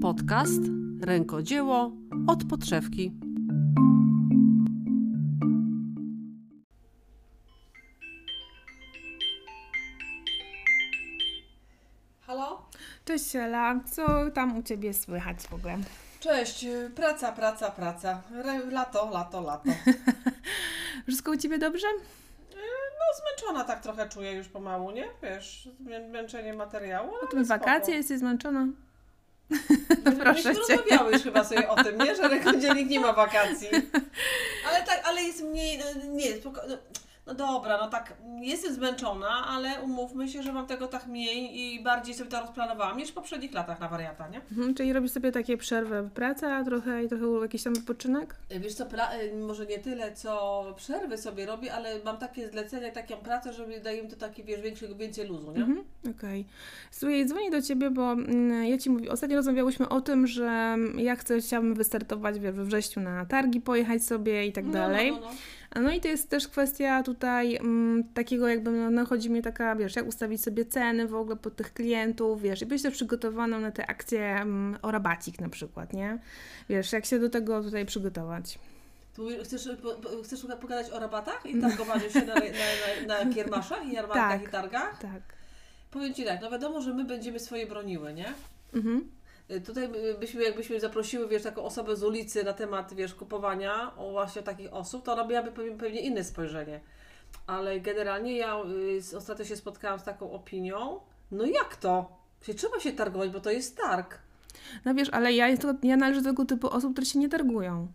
Podcast Rękodzieło od podszewki. Halo? Cześć Ela, co tam u Ciebie słychać w ogóle? Cześć, praca, praca, praca. Re- Lato, lato, lato. Wszystko u Ciebie dobrze? No zmęczona tak trochę czuję już pomału, nie? Wiesz, zmę- męczenie materiału, ale O tym wakacje, spoko. jesteś zmęczona? My- proszę Myśmy cię. rozmawiały już chyba sobie o tym, nie? Że rękodzielik nie ma wakacji. Ale tak, ale jest mniej, no, nie, spoko, no, no dobra, no tak, jestem zmęczona, ale umówmy się, że mam tego tak mniej i bardziej sobie to rozplanowałam niż w poprzednich latach na wariata, nie? Mhm, czyli robisz sobie takie przerwy w pracy, a trochę i trochę jakiś tam wypoczynek? Wiesz co, y, może nie tyle, co przerwy sobie robię, ale mam takie zlecenia, taką pracę, że daje mi to taki, wiesz, większego, więcej luzu, nie? Mhm, Okej. Słuchaj, dzwonię do Ciebie, bo mm, ja Ci mówię, ostatnio rozmawiałyśmy o tym, że ja chcę, chciałabym wystartować we wrześniu na targi, pojechać sobie i tak dalej. No, no, no. I to jest też kwestia tutaj mm, takiego jakby, no, no chodzi mi taka, wiesz, jak ustawić sobie ceny w ogóle pod tych klientów, wiesz, i być też przygotowaną na te akcje mm, o rabacik na przykład, nie? Wiesz, jak się do tego tutaj przygotować. Chcesz, chcesz pogadać o rabatach i targowaniu się na, na, na, na kiermaszach i jarmarkach Tak. i targach? Tak. Powiem Ci tak, no wiadomo, że my będziemy swoje broniły, nie? Mhm. Tutaj byśmy, jakbyśmy zaprosiły, wiesz, taką osobę z ulicy na temat, wiesz, kupowania, o właśnie takich osób, to ona miałaby pewnie, inne spojrzenie. Ale generalnie ja y, ostatnio się spotkałam z taką opinią, no jak to? Się, trzeba się targować, bo to jest targ. No wiesz, ale ja, jest ja należę do tego typu osób, które się nie targują.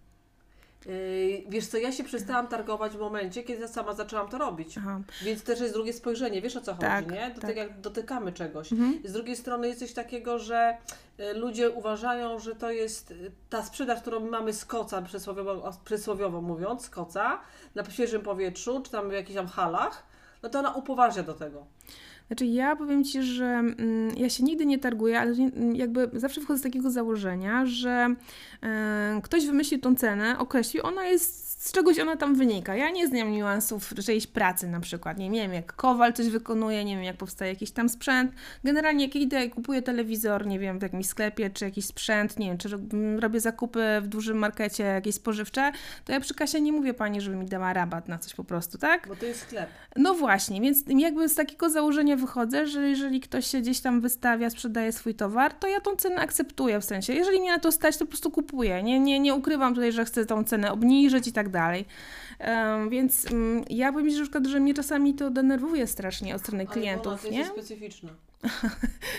Yy, wiesz co, ja się przestałam targować w momencie, kiedy ja sama zaczęłam to robić. Aha. Więc też jest drugie spojrzenie, wiesz o co Tak, chodzi, nie? Do tak. tego jak dotykamy czegoś. Mhm. Z drugiej strony jest coś takiego, że y, ludzie uważają, że to jest y, ta sprzedaż, którą my mamy z koca, przysłowiowo, przysłowiowo mówiąc, z koca, na świeżym powietrzu, czy tam w jakichś tam halach, no to ona upoważnia do tego. Znaczy ja powiem Ci, że mm, ja się nigdy nie targuję, ale mm, jakby zawsze wchodzę z takiego założenia, że e, ktoś wymyślił tą cenę, określił, ona jest, z czegoś ona tam wynika. Ja nie znam niuansów czyjejś pracy na przykład. Nie, wiem, jak kowal coś wykonuje, nie wiem, jak powstaje jakiś tam sprzęt. Generalnie jak idę i kupuję telewizor, nie wiem, w jakimś sklepie, czy jakiś sprzęt, nie wiem, czy mm, robię zakupy w dużym markecie jakieś spożywcze, to ja przy kasie nie mówię Pani, żeby mi dała rabat na coś po prostu, tak? Bo to jest sklep. No właśnie, więc jakby z takiego założenia wychodzę, że jeżeli ktoś się gdzieś tam wystawia, sprzedaje swój towar, to ja tą cenę akceptuję w sensie. Jeżeli mnie na to stać, to po prostu kupuję. Nie, nie, nie ukrywam tutaj, że chcę tą cenę obniżyć i tak dalej. Więc mm, ja powiem Ci, że, że mnie czasami to denerwuje strasznie od strony Ale ona, klientów, nie? jesteś specyficzna.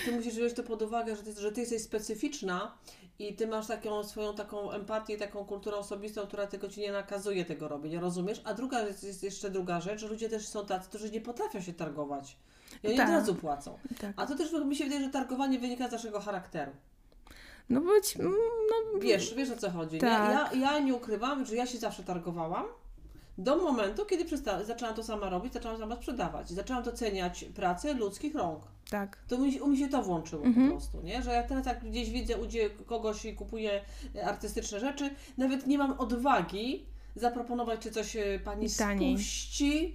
Ty musisz wziąć to pod uwagę, że ty, że ty jesteś specyficzna i ty masz taką swoją taką empatię, taką kulturę osobistą, która tylko ci nie nakazuje tego robić, nie rozumiesz? A druga rzecz, jest jeszcze druga rzecz, że ludzie też są tacy, którzy nie potrafią się targować. I oni Tak. od razu płacą. Tak. A to też mi się wydaje, że targowanie wynika z naszego charakteru. No być, mm, no Wiesz, wiesz o co chodzi, Tak. nie? Ja, ja nie ukrywam, że ja się zawsze targowałam do momentu, kiedy przesta- zaczęłam to sama robić, zaczęłam sama sprzedawać. Zaczęłam doceniać pracę ludzkich rąk. tak. To mi, u mnie się to włączyło Mhm. po prostu, nie? Że ja teraz jak gdzieś widzę u kogoś i kupuję e, artystyczne rzeczy, nawet nie mam odwagi zaproponować, czy coś e, pani Taniej. spuści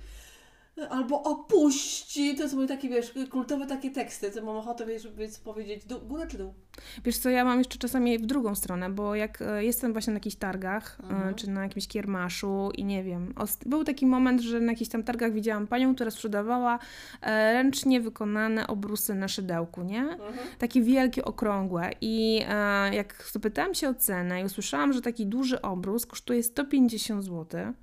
albo opuści. To są moje takie, wiesz, kultowe takie teksty, co mam ochotę, wiesz, powiedzieć dół, górę czy dół. Wiesz co, ja mam jeszcze czasami w drugą stronę, bo jak e, jestem właśnie na jakichś targach, e, Mhm. czy na jakimś kiermaszu i nie wiem, był taki moment, że na jakichś tam targach widziałam panią, która sprzedawała e, ręcznie wykonane obrusy na szydełku, nie? Mhm. Takie wielkie, okrągłe i jak zapytałam się o cenę i usłyszałam, że taki duży obrus kosztuje 150 zł,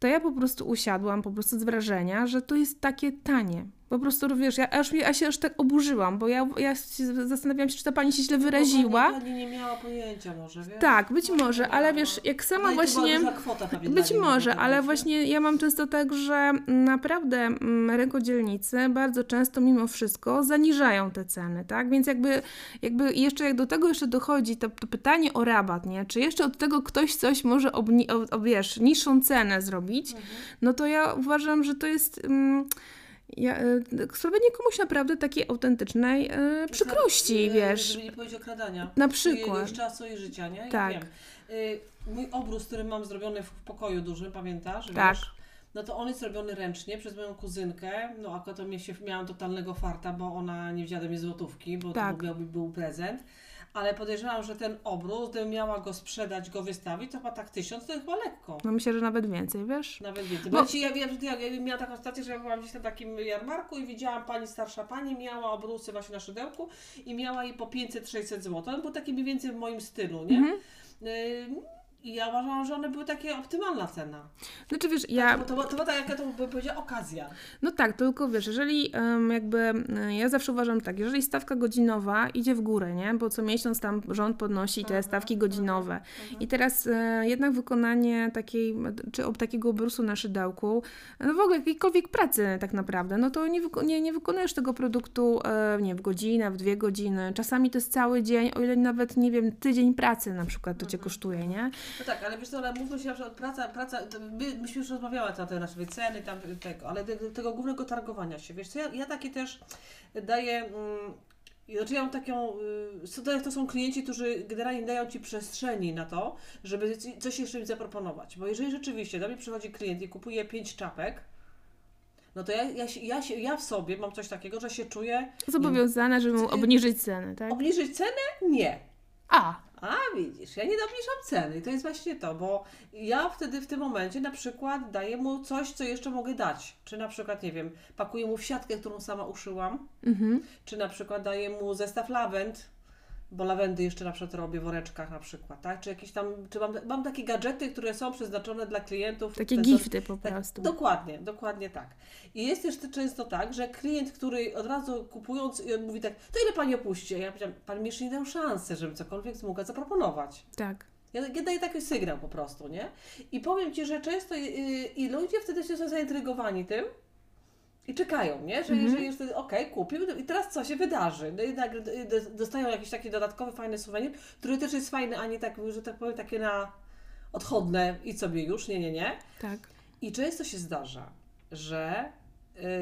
to ja po prostu usiadłam po prostu z wrażenia, że to jest takie tanie. Po prostu, wiesz, ja, aż, ja się aż tak oburzyłam, bo ja, ja zastanawiałam się, czy ta pani się źle wyraziła. Pani, pani nie miała pojęcia może, wiesz? Tak, być Może może, nie ale wiesz, jak sama No właśnie. kwota Być może, ale właśnie ja mam często tak, że naprawdę mm, rynkodzielnicy bardzo często mimo wszystko zaniżają te ceny, tak? Więc jakby, jakby jeszcze jak do tego jeszcze dochodzi to, to pytanie o rabat, nie? Czy jeszcze od tego ktoś coś może obni- o, o, wiesz, niższą cenę zrobić, Mhm. no to ja uważam, że to jest... Mm, ja, y, sprawienie komuś naprawdę takiej autentycznej y, przykrości, Za- wiesz. Żeby nie powiedzieć okradania. Na przykład. Jakiegoś czasu i życia, nie? Ja Tak. wiem. Y, Mój obrus, który mam zrobiony w pokoju dużym, pamiętasz? Tak. Wiesz? no to on jest robiony ręcznie przez moją kuzynkę. No akurat to mnie się, miałam totalnego farta, bo ona nie wzięła mnie złotówki, bo Tak. to miałby był prezent. Ale podejrzewam, że ten obrót, gdybym miała go sprzedać, go wystawić, to chyba tak tysiąc, to chyba lekko. No myślę, że nawet więcej, wiesz? Nawet więcej. Bo-. Ja wiem, że ja, ja miałam taką sytuację, że ja byłam gdzieś na takim jarmarku i widziałam pani starsza pani, miała obrusy właśnie na szydełku i miała je po 500-600 zł. On był taki mniej więcej w moim stylu, nie? Mhm. Y, I ja uważałam, że one były takie optymalna cena. Znaczy wiesz, ja... To, to, była tak, jaka to by powiedziała, okazja. No tak, tylko wiesz, jeżeli jakby, e, ja zawsze uważam tak, jeżeli stawka godzinowa idzie w górę, nie, bo co miesiąc tam rząd podnosi te Mhm, stawki godzinowe i teraz e, jednak wykonanie takiej, czy ob takiego obrusu na szydełku, no w ogóle jakiejkolwiek pracy tak naprawdę, no to nie, nie, nie wykonujesz tego produktu, e, nie w godzinę, w dwie godziny, czasami to jest cały dzień, o ile nawet, nie wiem, tydzień pracy na przykład to cię kosztuje, nie? No tak, ale wiesz co, ale mówmy się, że praca, praca to my, myśmy już rozmawiały na te nasze ceny, tam tego, ale te, tego głównego targowania się, wiesz co, ja, ja takie też daję, mm, znaczy ja mam taką, y, to, są klienci, którzy generalnie dają Ci przestrzeni na to, żeby coś jeszcze im zaproponować, bo jeżeli rzeczywiście do mnie przychodzi klient i kupuje pięć czapek, no to ja, ja, się, ja, ja w sobie mam coś takiego, że się czuję, Zobowiązane, żeby mu Ty- obniżyć ceny, tak? obniżyć cenę? Nie. A, A widzisz, ja nie obniżam ceny i to jest właśnie to, bo ja wtedy w tym momencie na przykład daję mu coś, co jeszcze mogę dać. Czy na przykład, nie wiem, pakuję mu w siatkę, którą sama uszyłam, mhm. czy na przykład daję mu zestaw lawend, bo lawendy jeszcze na przykład robię w woreczkach na przykład, tak? Czy jakieś tam, czy mam, mam takie gadżety, które są przeznaczone dla klientów. takie gifty po tak, prostu. Dokładnie, dokładnie tak. I jest też często tak, że klient, który od razu kupując i on mówi tak, to ile Pani opuści? Ja powiedziałam, Pan mi jeszcze nie dał szansy, żebym cokolwiek mogła zaproponować. Tak. Ja, ja daję taki sygnał po prostu, nie? I powiem Ci, że często y, i ludzie wtedy się są zaintrygowani tym i czekają, nie? Że Mhm. jeżeli już wtedy, okej, kupił i teraz co się wydarzy? No i nagle do- dostają jakiś taki dodatkowy, fajny suwenir, który też jest fajny, a nie tak, że tak powiem, takie na odchodne i sobie już, nie, nie, nie. Tak. I często się zdarza, że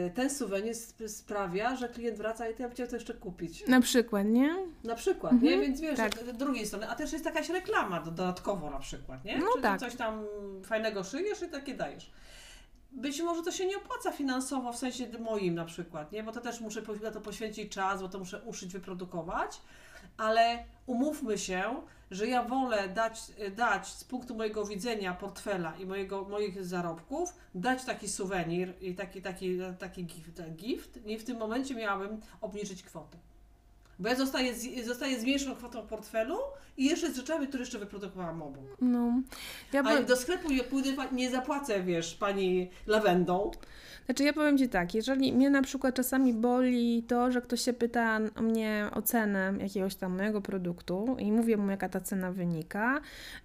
y, ten suwenir sp- sprawia, że klient wraca i to ja bym chciał to jeszcze kupić. Na przykład, nie? Na przykład, Mhm, nie? Więc wiesz, tak. z drugiej strony, a też jest jakaś reklama do, dodatkowo na przykład, nie? No Czy tak. coś tam fajnego szyjesz i takie dajesz. Być może to się nie opłaca finansowo, w sensie moim na przykład, nie? Bo to też muszę na to poświęcić czas, bo to muszę uszyć, wyprodukować, ale umówmy się, że ja wolę dać, dać z punktu mojego widzenia portfela i mojego, moich zarobków, dać taki suwenir i taki, taki, taki gift, gift i w tym momencie miałabym obniżyć kwotę. Bo ja zostaję z, zostaję z mniejszą kwotą w portfelu i jeszcze z rzeczami, które jeszcze wyprodukowałam obok. No. Ja A do sklepu nie pójdę, nie zapłacę, wiesz, pani lawendą. znaczy ja powiem Ci tak, jeżeli mnie na przykład czasami boli to, że ktoś się pyta o mnie o cenę jakiegoś tam mojego produktu i mówię mu jaka ta cena wynika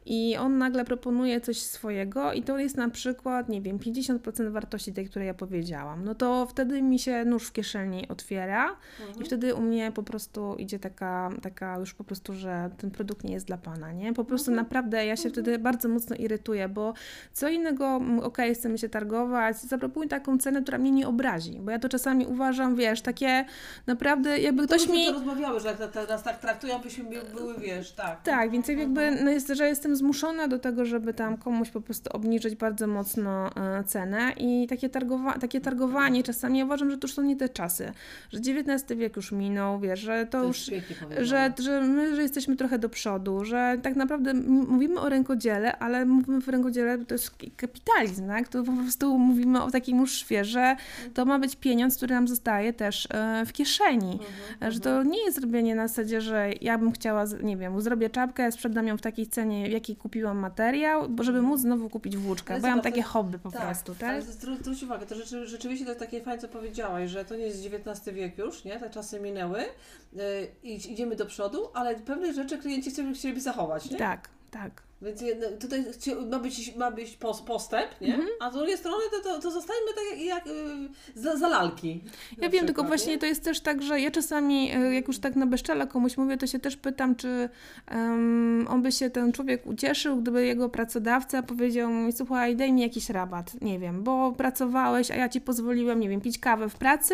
i on nagle proponuje coś swojego i to jest na przykład, nie wiem, 50% wartości tej, której ja powiedziałam, no to wtedy mi się nóż w kieszeni otwiera i wtedy u mnie po prostu idzie taka, taka już po prostu, że ten produkt nie jest dla Pana, nie? Po prostu naprawdę ja się wtedy bardzo mocno irytuję, bo co innego, okej, chcemy się targować, zaproponuj taką cenę, która mnie nie obrazi, bo ja to czasami uważam, wiesz, takie naprawdę jakby To ktoś mi... to rozmawiały, że nas tak traktują, byśmy były, wiesz, tak. Tak, więc jakby, no jest, że jestem zmuszona do tego, żeby tam komuś po prostu obniżyć bardzo mocno e, cenę i takie, targowa- takie targowanie czasami, ja uważam, że to już są nie te czasy, że XIX wiek już minął, wiesz, że to, To już... już. Że, że my że jesteśmy trochę do przodu, że tak naprawdę mówimy o rękodziele, ale mówimy w rękodziele, to jest kapitalizm, tak? To po prostu mówimy o takim musztwie, że to ma być pieniądz, który nam zostaje też e, w kieszeni. Że to nie jest robienie na zasadzie, że ja bym chciała, nie wiem, zrobię czapkę, sprzedam ją w takiej cenie, w jakiej kupiłam materiał, bo żeby móc znowu kupić włóczkę, bo ja mam takie hobby po prostu, tak? Zwró- zwróć uwagę, to rzeczy, rzeczywiście to jest takie fajne, co powiedziałaś, że to nie jest XIX wiek już, nie? Te czasy minęły i idziemy do przodu, ale pewne rzeczy klienci chcieliby, chcieliby zachować, nie? Tak, tak. Więc jedno- tutaj ma być, ma być pos- postęp, nie? Mhm. A z drugiej strony to, to, to zostańmy tak jak, jak yy, za, za lalki. Ja wiem, tylko właśnie nie? to jest też tak, że ja czasami, e, jak już tak na bezczela komuś mówię, to się też pytam, czy em, on by się ten człowiek ucieszył, gdyby jego pracodawca powiedział mu, słuchaj, daj mi jakiś rabat, nie wiem, bo pracowałeś, a ja ci pozwoliłem, nie wiem, pić kawę w pracy,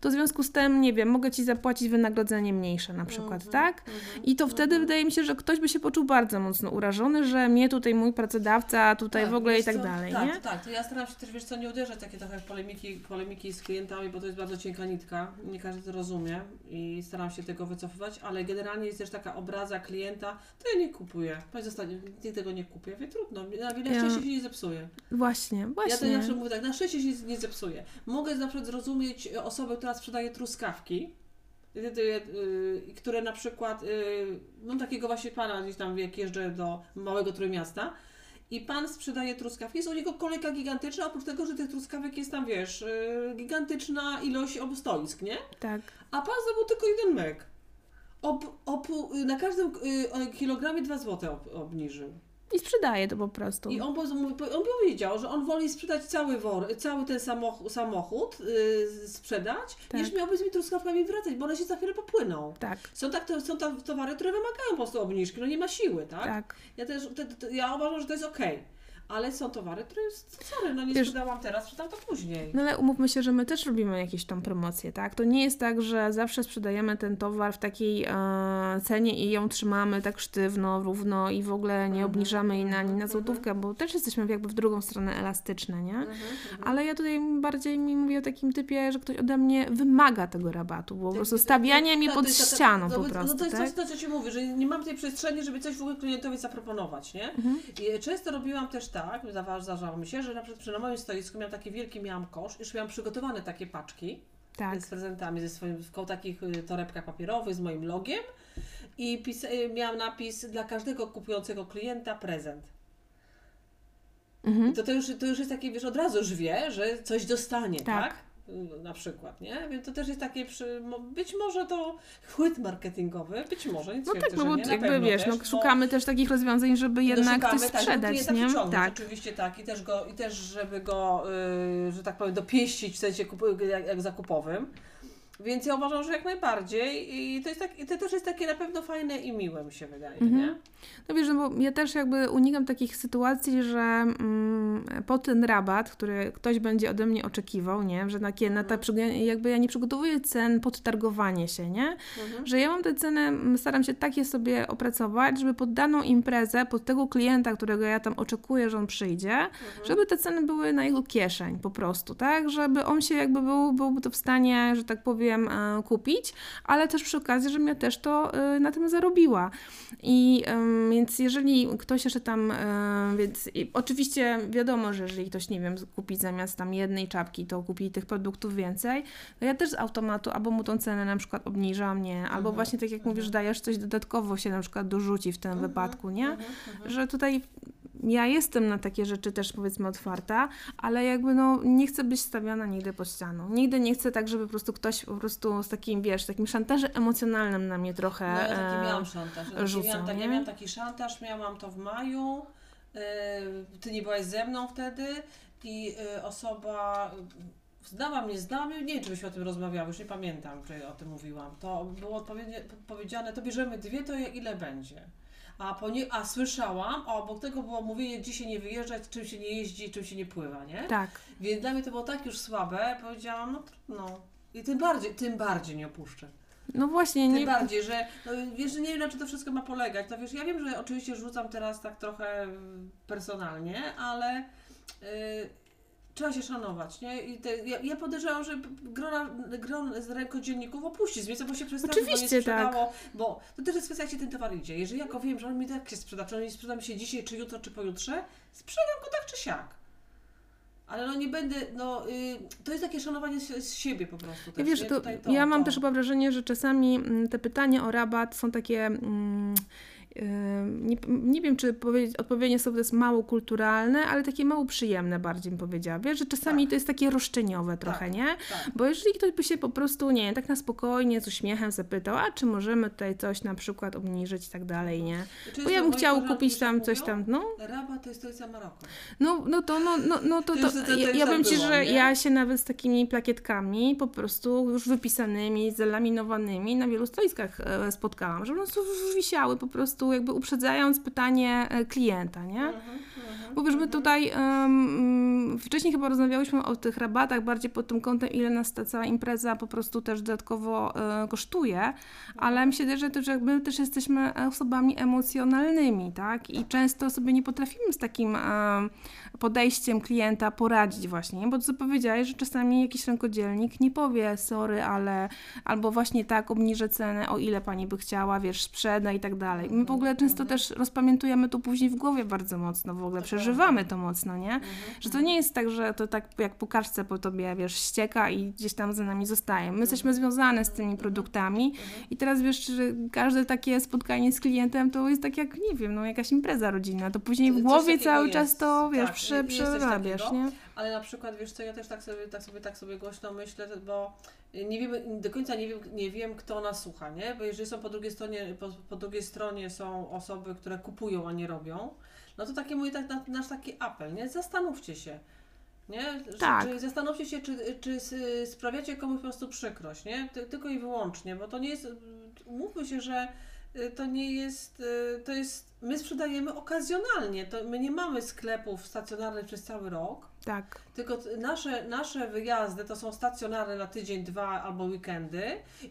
to w związku z tym, nie wiem, mogę ci zapłacić wynagrodzenie mniejsze na przykład, Mhm, tak? I to wtedy wydaje mi się, że ktoś by się poczuł bardzo mocno urażony, że mnie tutaj mój pracodawca tutaj w ogóle i tak co? dalej, tak, nie? Tak, tak, to ja staram się też, wiesz co, nie uderzać takie trochę polemiki, polemiki z klientami, bo to jest bardzo cienka nitka, nie każdy to rozumie i staram się tego wycofywać, ale generalnie jest też taka obraza klienta, to ja nie kupuję, powiedz zostanie, nikt tego nie kupię, wie trudno, na wiele Ja- szczęście się nie zepsuje. Właśnie, Ja to właśnie. zawsze mówię tak, na szczęście się nie zepsuje. Mogę na przykład zrozumieć osobę, która sprzedaje truskawki, które na przykład, y, mam takiego właśnie pana gdzieś tam, jak jeżdżę do małego trójmiasta i pan sprzedaje truskawki, jest u niego kolejka gigantyczna, oprócz tego, że tych truskawek jest tam, wiesz, y, gigantyczna ilość obustoisk, nie? Tak. A pan zdobył tylko jeden mek. Ob, ob, y, na każdym y, kilogramie 2 zł ob, obniżył. I sprzedaje to po prostu. I on, on powiedział, że on woli sprzedać cały wor, cały ten samochód, samochód yy, sprzedać, Tak. niż miałby z mi truskawkami wracać, bo one się za chwilę popłyną. Tak, Są, tak, to, są tam towary, które wymagają po prostu obniżki, no nie ma siły, tak? tak. Ja też, te, te, ja uważam, że to jest okej. Ale są towary, które jest, sorry, no nie Wiesz- sprzedałam teraz, sprzedam to później. No ale umówmy się, że my też robimy jakieś tam promocje, tak? To nie jest tak, że zawsze sprzedajemy ten towar w takiej e, cenie i ją trzymamy tak sztywno, równo i w ogóle nie obniżamy jej na, ani na złotówkę, bo też jesteśmy jakby w drugą stronę elastyczne, nie? Mhm, Ale ja tutaj bardziej mi mówię o takim typie, że ktoś ode mnie wymaga tego rabatu, bo po prostu stawianie mnie To- pod to jest- to- ścianą po no prostu, to jest tak? to, co Ci mówię, że nie mam tej przestrzeni, żeby coś w ogóle klientowi zaproponować, nie? Mhm. I często robiłam też tak, zdarzało, mi się, że na przykład przy na moim stoisku miałam taki wielki, miałam kosz, już miałam przygotowane takie paczki Tak. z prezentami, ze swoim, w takich y, torebkach papierowych z moim logiem i y, miałam napis dla każdego kupującego klienta prezent. Mhm. To, to, już, to już jest takie, wiesz, od razu już wie, że coś dostanie, tak? Tak. Na przykład, nie? Więc to też jest takie, przy, być może to chwyt marketingowy, być może, nie No tak, no bo nie, jakby wiesz, też, no, szukamy też takich rozwiązań, żeby jednak szukamy, coś tak, żeby sprzedać, klienta nie? Tak. Oczywiście tak. I też, go, i też żeby go, y, że tak powiem, dopieścić w sensie kup, jak, jak zakupowym. Więc ja uważam, że jak najbardziej i to, jest tak, i to też jest takie na pewno fajne i miłe, mi się wydaje, Mhm. nie? No wiesz, no bo ja też jakby unikam takich sytuacji, że mm, po ten rabat, który ktoś będzie ode mnie oczekiwał, nie? Że na, na ta, Mhm. jakby ja nie przygotowuję cen pod targowanie się, nie? Mhm. Że ja mam te ceny, mm, staram się takie sobie opracować, żeby pod daną imprezę, pod tego klienta, którego ja tam oczekuję, że on przyjdzie, Mhm. żeby te ceny były na jego kieszeń po prostu, tak? Żeby on się jakby był, byłby to w stanie, że tak powiem, e, kupić, ale też przy okazji, żebym ja też to e, na tym zarobiła. I więc jeżeli ktoś jeszcze tam, e, więc oczywiście wiadomo, że jeżeli ktoś, nie wiem, kupi zamiast tam jednej czapki, to kupi tych produktów więcej, to ja też z automatu albo mu tą cenę na przykład obniżam, nie? Albo Mhm, właśnie tak jak mówisz, dajesz coś dodatkowo się na przykład dorzuci w tym Mhm, wypadku, nie? mhm, mhm. że tutaj ja jestem na takie rzeczy też powiedzmy otwarta, ale jakby no nie chcę być stawiana nigdy pod ścianą. Nigdy nie chcę tak, żeby po prostu ktoś po prostu z takim, wiesz, takim szantażem emocjonalnym na mnie trochę No ja taki e, miałam szantaż. Ja taki miałam, tak, ja nie? miałam taki szantaż, miałam to w maju. Yy, ty nie byłaś ze mną wtedy i yy, osoba mnie, znała mnie, nie wiem czy byśmy o tym rozmawiały, już nie pamiętam, czy o tym mówiłam. To było powiedziane, to bierzemy dwie, to ile będzie. A, nie, a słyszałam, a obok tego było mówienie, dzisiaj nie wyjeżdżać, czym się nie jeździ, czym się nie pływa, nie? tak. Więc dla mnie to było tak już słabe, powiedziałam, no trudno. I tym bardziej, tym bardziej nie opuszczę. No właśnie, Tym nie, bardziej, że no, wiesz, że nie wiem na czym to wszystko ma polegać. To wiesz, ja wiem, że oczywiście rzucam teraz tak trochę mm, personalnie, ale y, trzeba się szanować, nie? I te, ja, ja podejrzewam, że grona, gron z rękodzienników opuści z miejsca, bo się przestraszy, bo nie Oczywiście, tak. sprzedało, bo to też jest kwestia, jak się ten towar idzie. Jeżeli ja go wiem, że on mi tak się sprzeda, czy on mi sprzeda mi się dzisiaj, czy jutro, czy pojutrze, sprzedam go tak czy siak. Ale no nie będę, no y, to jest takie szanowanie z, z siebie po prostu Ja też, wiesz, nie? to, to, ja mam to. też chyba wrażenie, że czasami mm, te pytania o rabat są takie. Mm, nie, nie wiem, czy odpowiednie słowo to jest mało kulturalne, ale takie mało przyjemne bardziej bym powiedziała. Wiesz, że czasami Tak. to jest takie roszczeniowe trochę, Tak, nie? tak. Bo jeżeli ktoś by się po prostu, nie tak na spokojnie, z uśmiechem zapytał, a czy możemy tutaj coś na przykład obniżyć i tak dalej, nie? Często Bo ja bym chciał kupić tam coś tam, no, Rabat to jest stolica Maroka. no, no to, no, no, no to, To to, to- ja, tak bym Ci, że nie? ja się nawet z takimi plakietkami po prostu już wypisanymi, zalaminowanymi na wielu stoiskach e, spotkałam, że one są już wisiały po prostu jakby uprzedzając pytanie e, klienta, nie? Mhm, Bo wiesz, my tutaj um, wcześniej chyba rozmawiałyśmy o tych rabatach bardziej pod tym kątem, ile nas ta cała impreza po prostu też dodatkowo e, kosztuje, ale mi się wydaje, że, to, że my też jesteśmy osobami emocjonalnymi, tak? I często sobie nie potrafimy z takim em, podejściem klienta poradzić właśnie, bo co powiedziałeś, że czasami jakiś rękodzielnik nie powie sorry, ale albo właśnie tak obniżę cenę, o ile pani by chciała, wiesz, sprzeda i tak dalej. My w ogóle często też rozpamiętujemy to później w głowie bardzo mocno, w ogóle przeżywamy to mocno, nie? Że to nie jest tak, że to tak jak po kaczce po tobie, wiesz, ścieka i gdzieś tam za nami zostaje. My jesteśmy związane z tymi produktami i teraz wiesz, że każde takie spotkanie z klientem to jest tak jak, nie wiem, no jakaś impreza rodzinna, to później w głowie cały jest. czas to, wiesz, Tak, coś przerabiasz, nie? Ale na przykład, wiesz co, ja też tak sobie, tak sobie, tak sobie głośno myślę, bo nie wiemy, do końca nie wiem, nie wiem, kto nas słucha, nie? Bo jeżeli są po drugiej stronie, po, po drugiej stronie są osoby, które kupują, a nie robią, no to taki mój tak, na- nasz taki apel, nie? Zastanówcie się. Nie? Tak. Czy, zastanówcie się, czy, czy sprawiacie komuś po prostu przykrość, nie? Ty, tylko i wyłącznie, bo to nie jest, mówmy się, że y, to nie jest, y, to jest, my sprzedajemy okazjonalnie, to my nie mamy sklepów stacjonarnych przez cały rok, Tak. tylko nasze, nasze wyjazdy to są stacjonarne na tydzień, dwa albo weekendy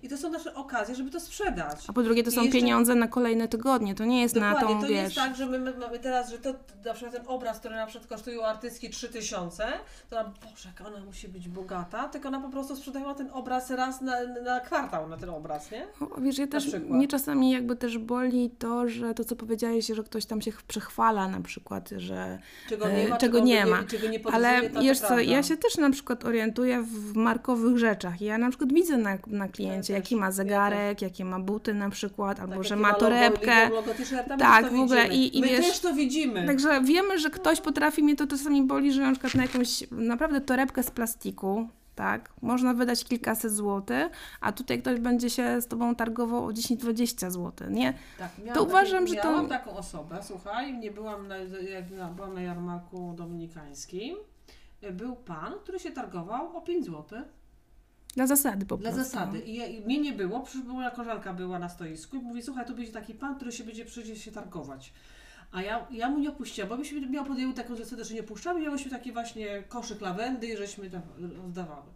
i to są nasze okazje, żeby to sprzedać. A po drugie to I są jeszcze- pieniądze na kolejne tygodnie, to nie jest na Dokładnie, tą, to wiesz... jest tak, że my, my mamy teraz, że to na przykład ten obraz, który na przykład kosztuje u artystki 3000, to ona, Boże, ona musi być bogata, tylko ona po prostu sprzedała ten obraz raz na, na kwartał na ten obraz, nie? O, Wiesz, ja też, mnie czasami jakby też boli to, że to, co powiedziałeś, że ktoś tam się przechwala na przykład, że Czego E, nie ma, czego nie ma. czego nie Ale wiesz co, ja się też na przykład orientuję w markowych rzeczach. Ja na przykład widzę na, na kliencie, Ja jaki ma zegarek, jakie ma buty na przykład, albo Tak, że ma torebkę. logo, logo Tak, w ogóle i- i My wiesz- też to widzimy. Także wiemy, że ktoś potrafi, mnie to czasami boli, że na przykład na jakąś naprawdę torebkę z plastiku, tak, można wydać kilkaset złotych, a tutaj ktoś będzie się z tobą targował o 10-20 zł, nie? Tak, miałam To uważam, takie, że to- Miałam taką osobę, słuchaj, nie byłam na, jak na, byłam na jarmarku dominikańskim. Był pan, który się targował o 5 zł Dla zasady po dla prostu. zasady. I, I mnie nie było, przyszła moja koleżanka była na stoisku i mówi, słuchaj, tu będzie taki pan, który się będzie przyjdzie się targować. A ja, ja mu nie opuściłam, bo myśmy miał podjęły taką zasadę, że nie puszczamy, miałyśmy taki właśnie koszyk lawendy i żeśmy tam rozdawały.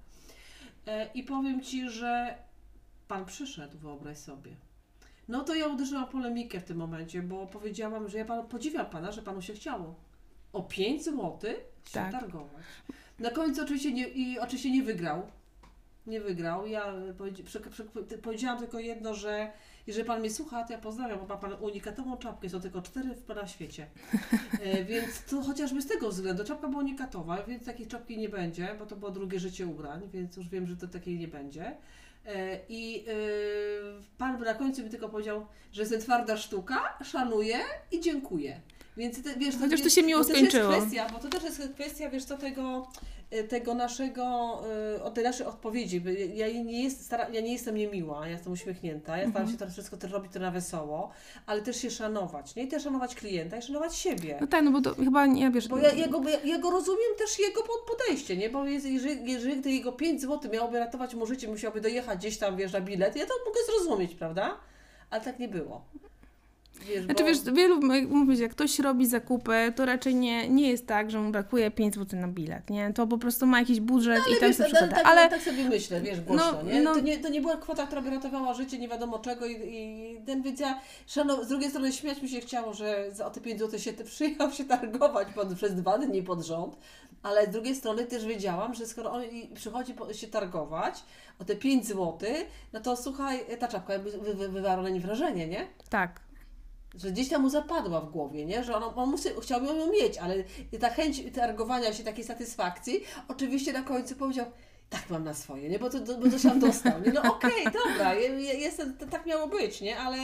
E, I powiem Ci, że pan przyszedł, wyobraź sobie. No to ja uderzyłam polemikę w tym momencie, bo powiedziałam, że ja panu, podziwiam pana, że panu się chciało. O 5 zł się Tak. targować. Na końcu oczywiście nie, i oczywiście nie wygrał. Nie wygrał. Ja powiedziałam tylko jedno, że jeżeli pan mnie słucha, to ja pozdrawiam, bo ma pan unikatową czapkę, są tylko cztery w pana świecie. E, więc to chociażby z tego względu, czapka była unikatowa, więc takiej czapki nie będzie, bo to było drugie życie ubrań, więc już wiem, że to takiej nie będzie. E, I e, pan na końcu mi tylko powiedział, że jestem twarda sztuka, szanuję i dziękuję. Więc te, wiesz, Chociaż to się miło też skończyło. Jest kwestia, bo to też jest kwestia, wiesz co, tego, tego naszego, e, o tej naszej odpowiedzi. Ja nie, jest, stara, ja nie jestem niemiła, ja jestem uśmiechnięta, ja Mhm. staram się teraz wszystko to robić to na wesoło, ale też się szanować, nie? I też szanować klienta i szanować siebie. No tak, no bo to chyba nie, wiesz... Bo ja, ja, go, ja, ja go rozumiem też jego pod- podejście, nie? Bo jest, jeżeli, jeżeli gdy jego 5 zł miałoby ratować mu życie, musiałby dojechać gdzieś tam, wiesz, na bilet, ja to mogę zrozumieć, prawda? Ale tak nie było. Wiesz, Znaczy bo... wiesz, wielu, mówić, jak ktoś robi zakupy, to raczej nie, nie jest tak, że mu brakuje 5 zł na bilet, nie? To po prostu ma jakiś budżet i tam wiesz, się ale przykłada. tak, Ale tak sobie myślę, wiesz, głośno, No, nie? no. To nie? To nie była kwota, która by ratowała życie nie wiadomo czego i, i ten, więc ja, szanow, z drugiej strony śmiać mi się chciało, że za o te 5 zł się przyjechał się targować pod, przez dwa dni pod rząd, ale z drugiej strony też wiedziałam, że skoro on przychodzi się targować o te 5 zł, no to słuchaj, ta czapka jakby wy, wy, wywarła na nim wrażenie, nie? tak. Że gdzieś tam mu zapadła w głowie, nie? Że on, on musi, chciałby ją mieć, ale ta chęć targowania się, takiej satysfakcji, oczywiście na końcu powiedział, tak mam na swoje, nie? Bo to, bo to sam dostał, nie? No okej, dobra, ja, ja jestem, tak miało być, nie? Ale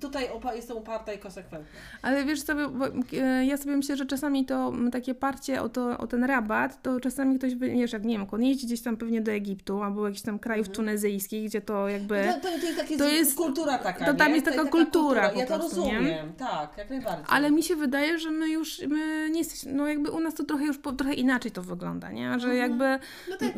tutaj opa- jestem uparta i konsekwentna. Ale wiesz sobie, bo, e, ja sobie myślę, że czasami to takie parcie o, to, o ten rabat, to czasami ktoś, wiesz, jak nie wiem, on jeździ gdzieś tam pewnie do Egiptu albo jakichś tam krajów tunezyjskich, gdzie to jakby... To, to, to jest, To jest- kultura taka, to tam nie? jest taka kultura po Ja to prostu, nie? rozumiem, tak, jak najbardziej. Ale mi się wydaje, że my już, my nie jesteśmy, no jakby u nas to trochę już po, trochę inaczej to wygląda, nie? Że jakby No tak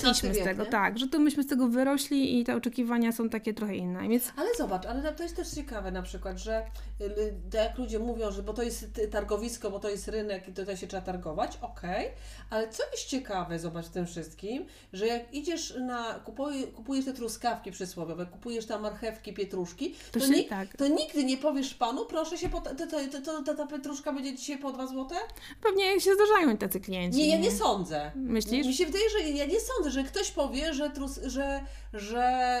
wyrośliśmy z tego, nie? tak, że to myśmy z tego wyrośli i te oczekiwania są takie trochę inne. Więc Ale zobacz, ale to jest też ciekawe na przykład, że y, tak jak ludzie mówią, że bo to jest targowisko, bo to jest rynek i tutaj się trzeba targować, okej, ale co jest ciekawe, zobacz w tym wszystkim, że jak idziesz na, kupuj, kupujesz te truskawki przysłowiowe, kupujesz tam marchewki, pietruszki, To to, się- ni- tak. to nigdy nie powiesz panu, proszę się, po, to, to, to, to, ta- ta pietruszka będzie dzisiaj po 2 złote? pewnie się zdarzają tacy klienci. Nie, ja nie sądzę. Myślisz? Mi się wydaje, że ja nie sądzę, że ktoś powie, że, trus, że, że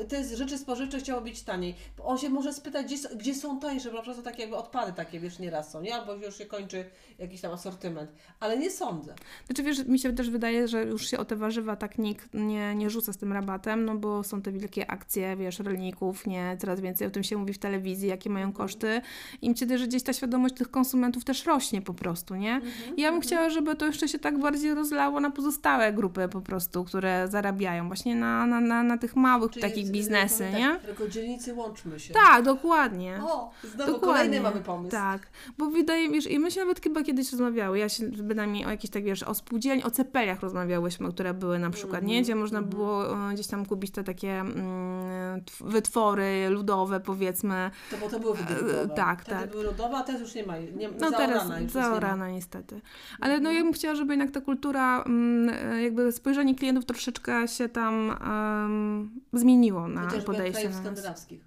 y, te rzeczy spożywcze chciało być taniej. On się może spytać, gdzie, gdzie są tańsze, bo po prostu takie jakby odpady takie, wiesz, nieraz są, nie? Albo już się kończy jakiś tam asortyment. Ale nie sądzę. Znaczy wiesz, mi się też wydaje, że już się o te warzywa tak nikt nie, nie rzuca z tym rabatem, no bo są te wielkie akcje, wiesz, rolników, nie, coraz więcej o tym się mówi w telewizji, jakie mają koszty i myślę, że gdzieś ta świadomość tych konsumentów też rośnie po prostu, nie? I ja bym chciała, żeby to jeszcze się tak bardziej rozlało na pozostałe grupy po prostu, które zarabiają właśnie na, na, na, na tych małych takich z- biznesy, powiem nie? Tak, tylko dzielnicy łączmy się. Tak, dokładnie. O, znowu kolejny mamy pomysł. Tak, bo wydaje mi się, i my się nawet chyba kiedyś rozmawiały, ja się bynajmniej o jakichś tak, wiesz, o spółdzielni, o cepeliach rozmawiałyśmy, które były na przykład, nie? Gdzie można było e, gdzieś tam kupić te takie mm, tw- wytwory ludowe, powiedzmy. To bo to były ludowe. tak, Wtedy tak. były ludowe, a teraz już nie ma. Nie, No zaorana już jest nie ma. zaorana niestety. Ale no ja bym chciała, żeby jednak ta kultura, mm, e, jakby spojrzenie klientów troszeczkę się tam em, zmieniło na Chociażby podejście krajów skandynawskich.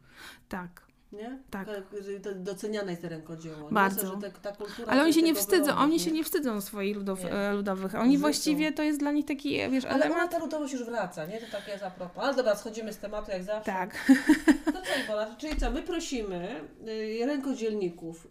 Tak. Nie? Tak. To Doceniane jest to rękodzieło. nie? Bardzo. Że ta, ta kultura Ale oni się nie wstydzą, wyrobu, oni nie? się nie wstydzą swoich ludow, Nie. e, ludowych. Oni życiu. właściwie to jest dla nich taki, wiesz, Ale ona ta ludowość już wraca, nie? To takie jest a propos. Ale dobra, schodzimy z tematu jak zawsze. Tak. No co, Iwona, czyli co, my prosimy y, rękodzielników,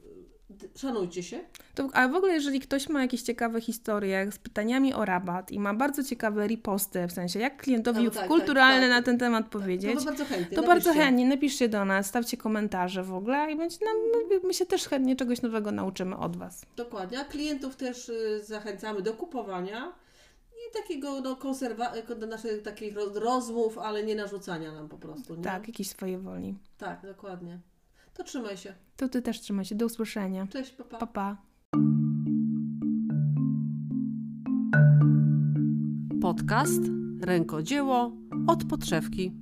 szanujcie się. To, a w ogóle, jeżeli ktoś ma jakieś ciekawe historie z pytaniami o rabat i ma bardzo ciekawe riposty, w sensie jak klientowi No, tak, kulturalne tak, tak. na ten temat To powiedzieć, my bardzo chętnie. to bardzo napiszcie. chętnie napiszcie do nas, stawcie komentarze w ogóle i będzie nam, my, się też chętnie czegoś nowego nauczymy od Was. Dokładnie. A klientów też y, zachęcamy do kupowania i takiego no, konserwa- do naszych takich roz- rozmów, ale nie narzucania nam po prostu. Nie? Tak, jakiejś swojej woli. Tak, dokładnie. To trzymaj się. To Ty też trzymaj się. Do usłyszenia. Cześć, papa. Pa, pa. Podcast Rękodzieło od podszewki.